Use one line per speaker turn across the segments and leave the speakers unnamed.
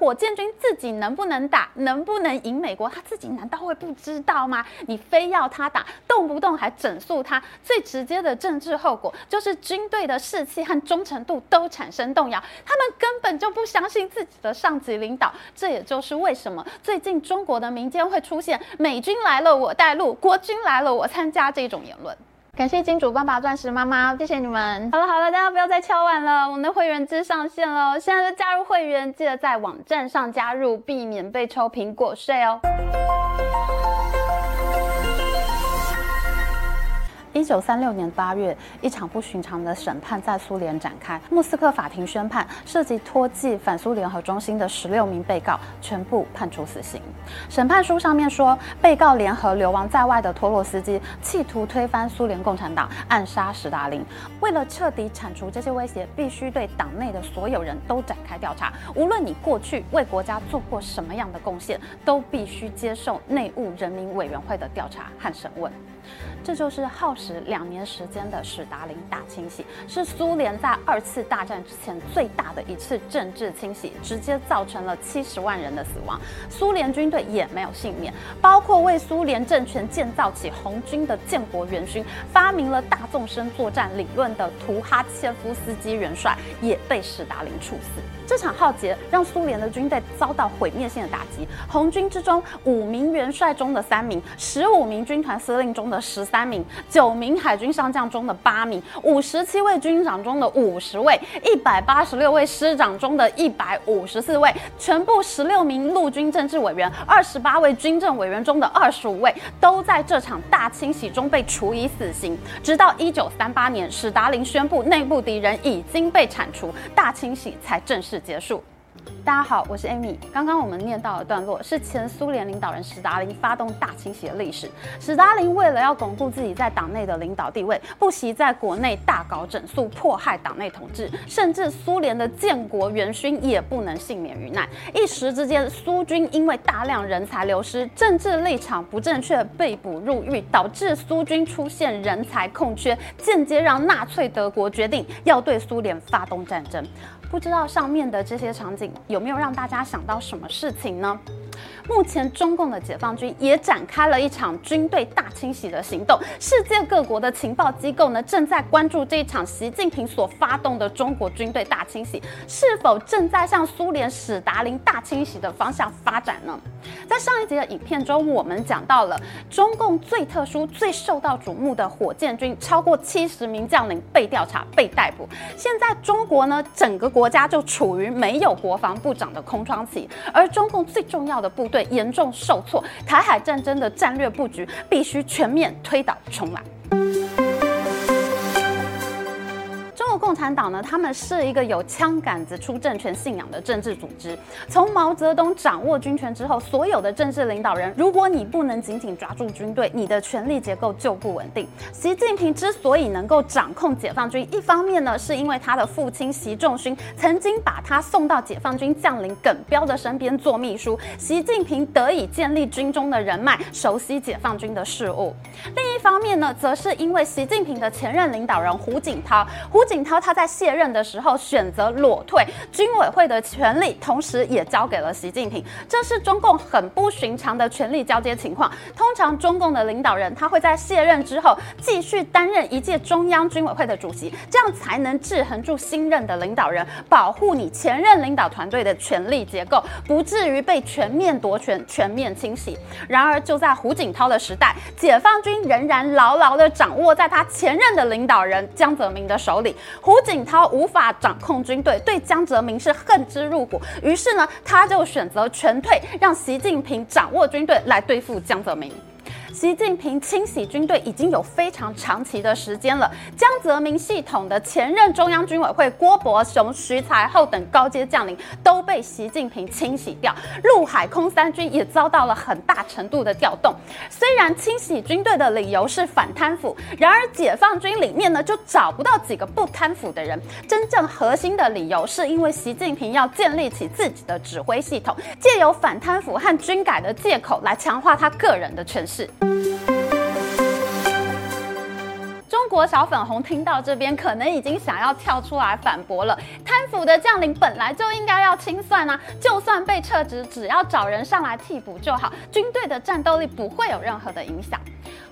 火箭军自己能不能打，能不能赢美国，他自己难道会不知道吗？你非要他打，动不动还整肃他，最直接的政治后果就是军队的士气和忠诚度都产生动摇，他们根本就不相信自己的上级领导。这也就是为什么最近中国的民间会出现“美军来了我带路，国军来了我参加”这种言论。感谢金主爸爸、钻石妈妈，谢谢你们。好了好了，大家不要再敲碗了，我们的会员制上线了，现在就加入会员，记得在网站上加入，避免被抽苹果税哦。一九三六年八月，一场不寻常的审判在苏联展开。莫斯科法庭宣判，涉及托寄反苏联合中心的十六名被告全部判处死刑。审判书上面说，被告联合流亡在外的托洛斯基，企图推翻苏联共产党，暗杀史达林。为了彻底铲除这些威胁，必须对党内的所有人都展开调查。无论你过去为国家做过什么样的贡献，都必须接受内务人民委员会的调查和审问。这就是耗时两年时间的史达林大清洗，是苏联在二次大战之前最大的一次政治清洗，直接造成了七十万人的死亡。苏联军队也没有幸免，包括为苏联政权建造起红军的建国元勋、发明了大纵深作战理论的图哈切夫斯基元帅也被史达林处死。这场浩劫让苏联的军队遭到毁灭性的打击，红军之中五名元帅中的三名，十五名军团司令中的十三名，九名海军上将中的八名，五十七位军长中的五十位，一百八十六位师长中的一百五十四位，全部十六名陆军政治委员，二十八位军政委员中的二十五位，都在这场大清洗中被处以死刑。直到一九三八年，史达林宣布内部敌人已经被铲除，大清洗才正式结束。大家好，我是 Amy。刚刚我们念到的段落是前苏联领导人史达林发动大清洗的历史。史达林为了要巩固自己在党内的领导地位，不惜在国内大搞整肃，迫害党内统治，甚至苏联的建国元勋也不能幸免于难。一时之间，苏军因为大量人才流失，政治立场不正确，被捕入狱，导致苏军出现人才空缺，间接让纳粹德国决定要对苏联发动战争。不知道上面的这些场景有没有让大家想到什么事情呢？目前，中共的解放军也展开了一场军队大清洗的行动。世界各国的情报机构呢，正在关注这一场习近平所发动的中国军队大清洗，是否正在向苏联史达林大清洗的方向发展呢？在上一集的影片中，我们讲到了中共最特殊、最受到瞩目的火箭军，超过七十名将领被调查、被逮捕。现在中国呢，整个国家就处于没有国防部长的空窗期，而中共最重要的部队严重受挫，台海战争的战略布局必须全面推倒重来。共产党呢，他们是一个有枪杆子出政权信仰的政治组织。从毛泽东掌握军权之后，所有的政治领导人，如果你不能紧紧抓住军队，你的权力结构就不稳定。习近平之所以能够掌控解放军，一方面呢，是因为他的父亲习仲勋曾经把他送到解放军将领耿彪的身边做秘书，习近平得以建立军中的人脉，熟悉解放军的事务。另方面呢，则是因为习近平的前任领导人胡锦涛，胡锦。涛他在卸任的时候选择裸退，军委会的权力同时也交给了习近平，这是中共很不寻常的权力交接情况。通常中共的领导人他会在卸任之后继续担任一届中央军委会的主席，这样才能制衡住新任的领导人，保护你前任领导团队的权力结构，不至于被全面夺权、全面清洗。然而就在胡锦涛的时代，解放军仍然牢牢地掌握在他前任的领导人江泽民的手里。胡锦涛无法掌控军队，对江泽民是恨之入骨。于是呢，他就选择全退，让习近平掌握军队来对付江泽民。习近平清洗军队已经有非常长期的时间了。江泽民系统的前任中央军委会郭伯雄、徐才厚等高阶将领都被习近平清洗掉，陆海空三军也遭到了很大程度的调动。虽然清洗军队的理由是反贪腐，然而解放军里面呢就找不到几个不贪腐的人。真正核心的理由是因为习近平要建立起自己的指挥系统，借由反贪腐和军改的借口来强化他个人的权势。中国小粉红听到这边，可能已经想要跳出来反驳了。贪腐的将领本来就应该要清算啊，就算被撤职，只要找人上来替补就好，军队的战斗力不会有任何的影响。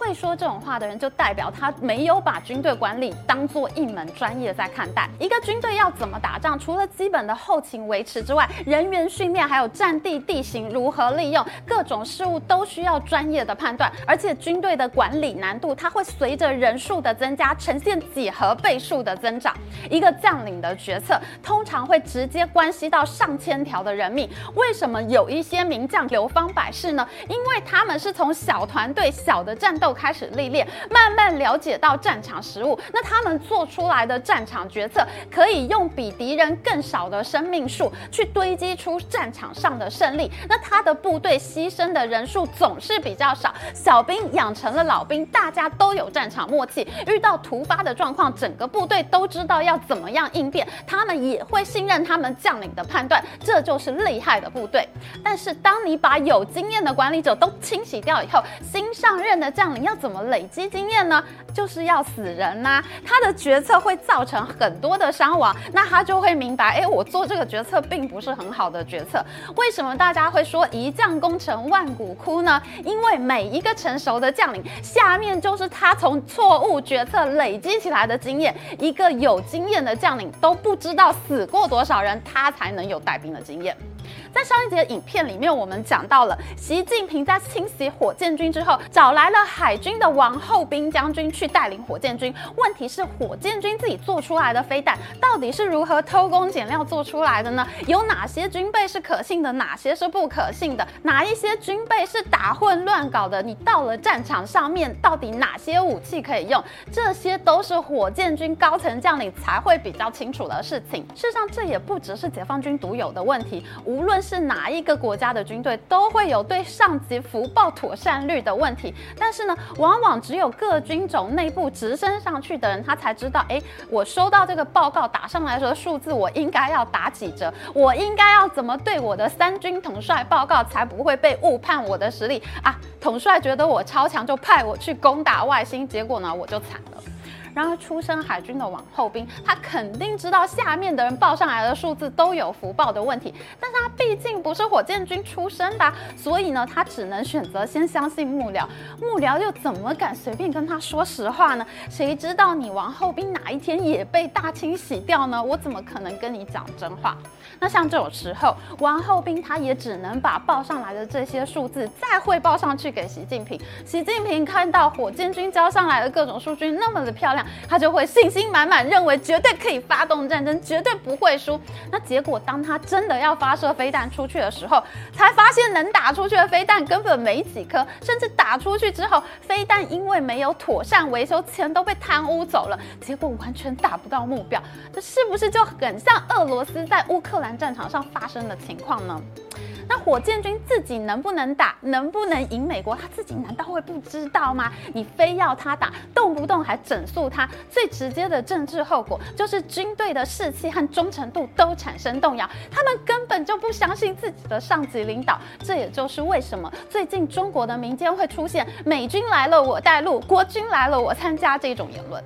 会说这种话的人，就代表他没有把军队管理当做一门专业在看待。一个军队要怎么打仗，除了基本的后勤维持之外，人员训练还有战地地形如何利用，各种事务都需要专业的判断。而且军队的管理难度，它会随着人数的增加呈现几何倍数的增长。一个将领的决策，通常会直接关系到上千条的人命。为什么有一些名将流芳百世呢？因为他们是从小团队、小的战斗。开始历练，慢慢了解到战场实物，那他们做出来的战场决策，可以用比敌人更少的生命数去堆积出战场上的胜利。那他的部队牺牲的人数总是比较少，小兵养成了老兵，大家都有战场默契，遇到突发的状况，整个部队都知道要怎么样应变，他们也会信任他们将领的判断，这就是厉害的部队。但是当你把有经验的管理者都清洗掉以后，新上任的将领。要怎么累积经验呢？就是要死人呐、他的决策会造成很多的伤亡，那他就会明白，哎，我做这个决策并不是很好的决策。为什么大家会说一将功成万骨枯呢？因为每一个成熟的将领，下面就是他从错误决策累积起来的经验。一个有经验的将领都不知道死过多少人，他才能有带兵的经验。在上一集的影片里面，我们讲到了习近平在清洗火箭军之后，找来了海海军的王厚斌将军去带领火箭军。问题是，火箭军自己做出来的飞弹到底是如何偷工减料做出来的呢？有哪些军备是可信的，哪些是不可信的？哪一些军备是打混乱搞的？你到了战场上面，到底哪些武器可以用？这些都是火箭军高层将领才会比较清楚的事情。事实上，这也不只是解放军独有的问题。无论是哪一个国家的军队，都会有对上级福报妥善率的问题。但是呢，往往只有各军种内部直升上去的人，他才知道，哎，我收到这个报告打上来的数字，我应该要打几折？我应该要怎么对我的三军统帅报告，才不会被误判我的实力啊？统帅觉得我超强，就派我去攻打外星，结果呢，我就惨了。然而，出身海军的王厚兵，他肯定知道下面的人报上来的数字都有福报的问题，但他毕竟不是火箭军出身的，所以呢，他只能选择先相信幕僚。幕僚又怎么敢随便跟他说实话呢？谁知道你王厚兵哪一天也被大清洗掉呢？我怎么可能跟你讲真话？那像这种时候，王厚兵他也只能把报上来的这些数字再汇报上去给习近平。习近平看到火箭军交上来的各种数据那么的漂亮他就会信心满满，认为绝对可以发动战争，绝对不会输。那结果，当他真的要发射飞弹出去的时候，才发现能打出去的飞弹根本没几颗，甚至打出去之后，飞弹因为没有妥善维修，钱都被贪污走了，结果完全打不到目标。这是不是就很像俄罗斯在乌克兰战场上发生的情况呢？那火箭军自己能不能打，能不能赢美国，他自己难道会不知道吗？你非要他打，动不动还整肃他，最直接的政治后果就是军队的士气和忠诚度都产生动摇，他们根本就不相信自己的上级领导。这也就是为什么最近中国的民间会出现“美军来了我带路，国军来了我参加”这种言论。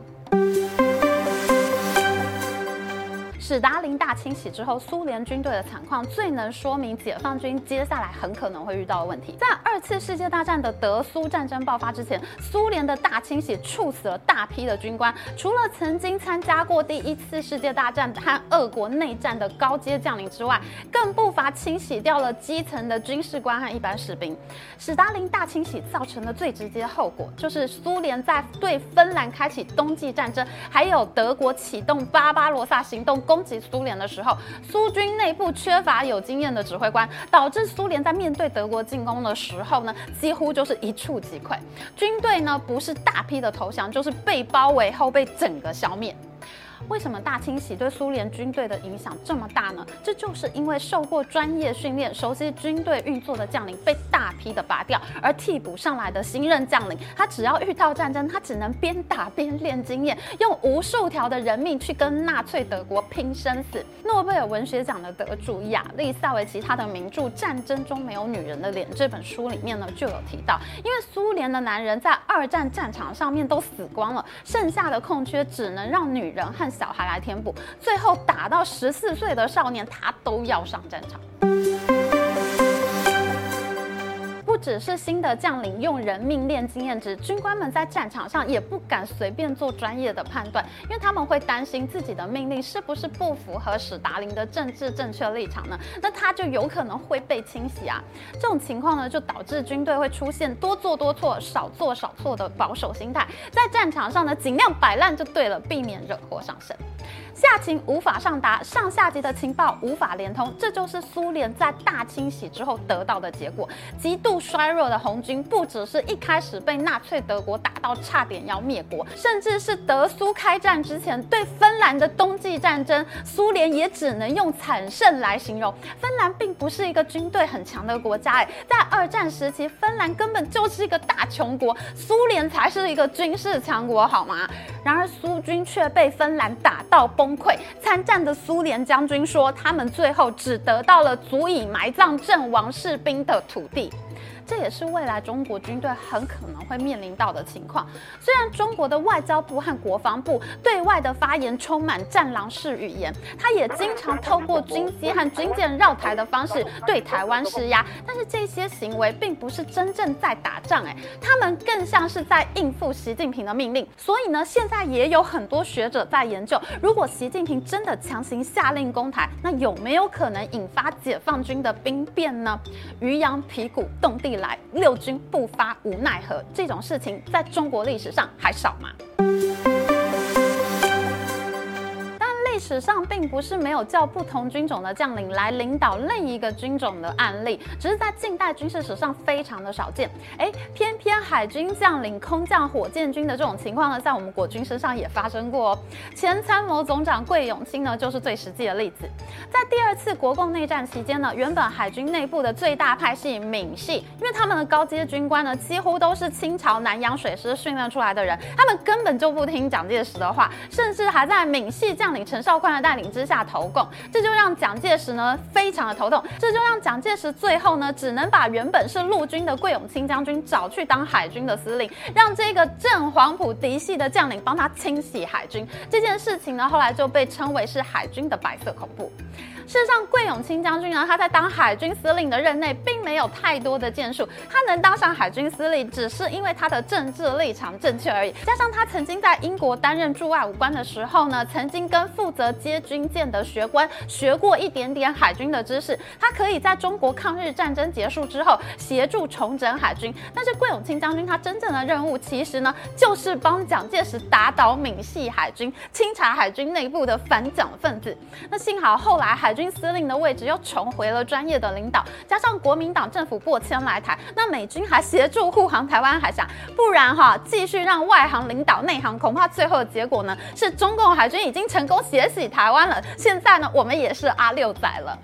史达林大清洗之后，苏联军队的惨况最能说明解放军接下来很可能会遇到的问题。在二次世界大战的德苏战争爆发之前，苏联的大清洗处死了大批的军官，除了曾经参加过第一次世界大战和俄国内战的高阶将领之外，更不乏清洗掉了基层的军事官和一般士兵。史达林大清洗造成的最直接后果，就是苏联在对芬兰开启冬季战争，还有德国启动巴巴罗萨行动。攻攻击苏联的时候，苏军内部缺乏有经验的指挥官，导致苏联在面对德国进攻的时候呢，几乎就是一触即溃。军队呢，不是大批的投降，就是被包围后被整个消灭。为什么大清洗对苏联军队的影响这么大呢？这就是因为受过专业训练、熟悉军队运作的将领被大批的拔掉，而替补上来的新任将领，他只要遇到战争，他只能边打边练经验，用无数条的人命去跟纳粹德国拼生死。诺贝尔文学奖的得主亚历萨维奇他的名著《战争中没有女人的脸》这本书里面呢，就有提到，因为苏联的男人在二战战场上面都死光了，剩下的空缺只能让女人和小孩来填补，最后打到十四岁的少年，他都要上战场。不只是新的将领用人命练经验值，军官们在战场上也不敢随便做专业的判断，因为他们会担心自己的命令是不是不符合史达林的政治正确立场呢？那他就有可能会被清洗啊！这种情况呢，就导致军队会出现多做多错、少做少错的保守心态，在战场上呢，尽量摆烂就对了，避免惹祸上身。下情无法上达，上下级的情报无法连通，这就是苏联在大清洗之后得到的结果。极度衰弱的红军，不只是一开始被纳粹德国打到差点要灭国，甚至是德苏开战之前对芬兰的冬季战争，苏联也只能用惨胜来形容。芬兰并不是一个军队很强的国家，哎，在二战时期，芬兰根本就是一个大穷国，苏联才是一个军事强国，好吗？然而苏军却被芬兰打到崩溃。参战的苏联将军说，他们最后只得到了足以埋葬阵亡士兵的土地。这也是未来中国军队很可能会面临到的情况。虽然中国的外交部和国防部对外的发言充满战狼式语言，他也经常透过军机和军舰绕台的方式对台湾施压，但是这些行为并不是真正在打仗，哎，他们更像是在应付习近平的命令。所以呢，现在也有很多学者在研究，如果习近平真的强行下令攻台，那有没有可能引发解放军的兵变呢？鱼扬皮鼓，动地来，六军不发无奈何，这种事情在中国历史上还少吗？史上并不是没有叫不同军种的将领来领导另一个军种的案例，只是在近代军事史上非常的少见。哎，偏偏海军将领空降火箭军的这种情况呢，在我们国军身上也发生过哦。前参谋总长桂永清呢，就是最实际的例子。在第二次国共内战期间呢，原本海军内部的最大派系闽系，因为他们的高阶军官呢，几乎都是清朝南洋水师训练出来的人，他们根本就不听蒋介石的话，甚至还在闽系将领陈绍宽的带领之下投共，这就让蒋介石呢非常的头痛，这就让蒋介石最后呢只能把原本是陆军的桂永清将军找去当海军的司令，让这个正黄埔嫡系的将领帮他清洗海军。这件事情呢后来就被称为是海军的白色恐怖。事实上，桂永清将军呢，他在当海军司令的任内，并没有太多的建树。他能当上海军司令，只是因为他的政治立场正确而已。加上他曾经在英国担任驻外武官的时候呢，曾经跟副责接军舰的学官学过一点点海军的知识。他可以在中国抗日战争结束之后，协助重整海军。但是桂永清将军他真正的任务，其实呢，就是帮蒋介石打倒闽系海军，清查海军内部的反蒋分子。那幸好后来海军司令的位置又重回了专业的领导，加上国民党政府过迁来台，那美军还协助护航台湾海峡，不然哈，继续让外行领导内行，恐怕最后的结果呢，是中共海军已经成功协血洗台湾了。现在呢，我们也是阿六仔了。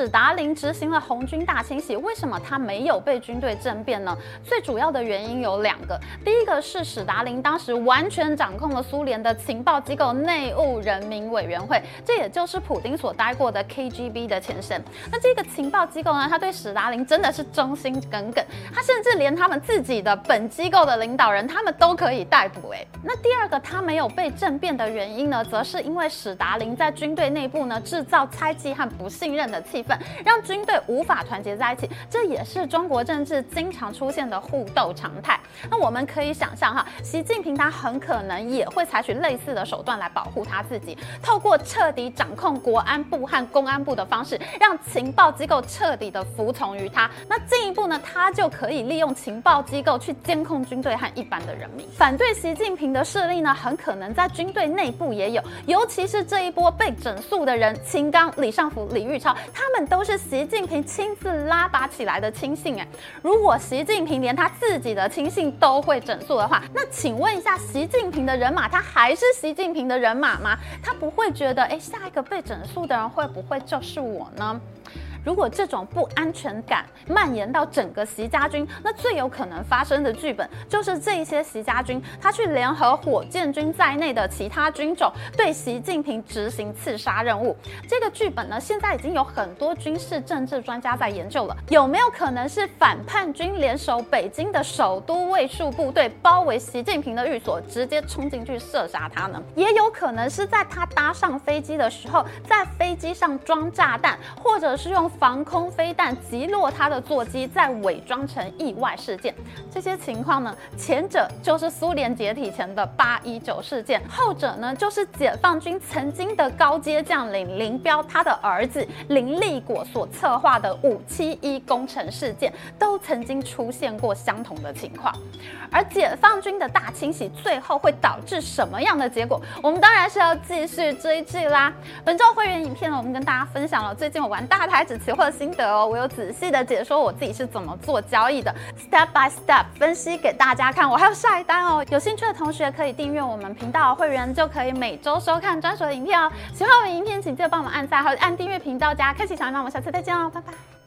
史达林执行了红军大清洗，为什么他没有被军队政变呢？最主要的原因有两个，第一个是史达林当时完全掌控了苏联的情报机构内务人民委员会，这也就是普丁所待过的 KGB 的前身。那这个情报机构呢，他对史达林真的是忠心耿耿，他甚至连他们自己的本机构的领导人，他们都可以逮捕。哎，那第二个他没有被政变的原因呢，则是因为史达林在军队内部呢制造猜忌和不信任的气氛。让军队无法团结在一起，这也是中国政治经常出现的互斗常态。那我们可以想象哈，习近平他很可能也会采取类似的手段来保护他自己，透过彻底掌控国安部和公安部的方式，让情报机构彻底的服从于他。那进一步呢，他就可以利用情报机构去监控军队和一般的人民。反对习近平的势力呢，很可能在军队内部也有，尤其是这一波被整肃的人，秦刚、李尚福、李玉超，他们。们都是习近平亲自拉拔起来的亲信哎。如果习近平连他自己的亲信都会整肃的话，那请问一下，习近平的人马他还是习近平的人马吗？他不会觉得哎，下一个被整肃的人会不会就是我呢？如果这种不安全感蔓延到整个习家军，那最有可能发生的剧本就是这一些习家军他去联合火箭军在内的其他军种对习近平执行刺杀任务。这个剧本呢，现在已经有很多军事政治专家在研究了。有没有可能是反叛军联手北京的首都卫戍部队包围习近平的寓所，直接冲进去射杀他呢？也有可能是在他搭上飞机的时候，在飞机上装炸弹，或者是用。防空飞弹击落他的座机，再伪装成意外事件。这些情况呢，前者就是苏联解体前的八一九事件，后者呢就是解放军曾经的高阶将领林彪他的儿子林立果所策划的五七一工程事件，都曾经出现过相同的情况。而解放军的大清洗最后会导致什么样的结果？我们当然是要继续追剧啦。本周会员影片呢，我们跟大家分享了最近我玩大台指期货心得哦，我有仔细的解说我自己是怎么做交易的，step by step 分析给大家看。我还有下一单哦，有兴趣的同学可以订阅我们频道，会员就可以每周收看专属的影片哦。喜欢我们影片，请记得帮我们按赞，还有按订阅频道加开启小铃铛。我们下次再见哦，拜拜。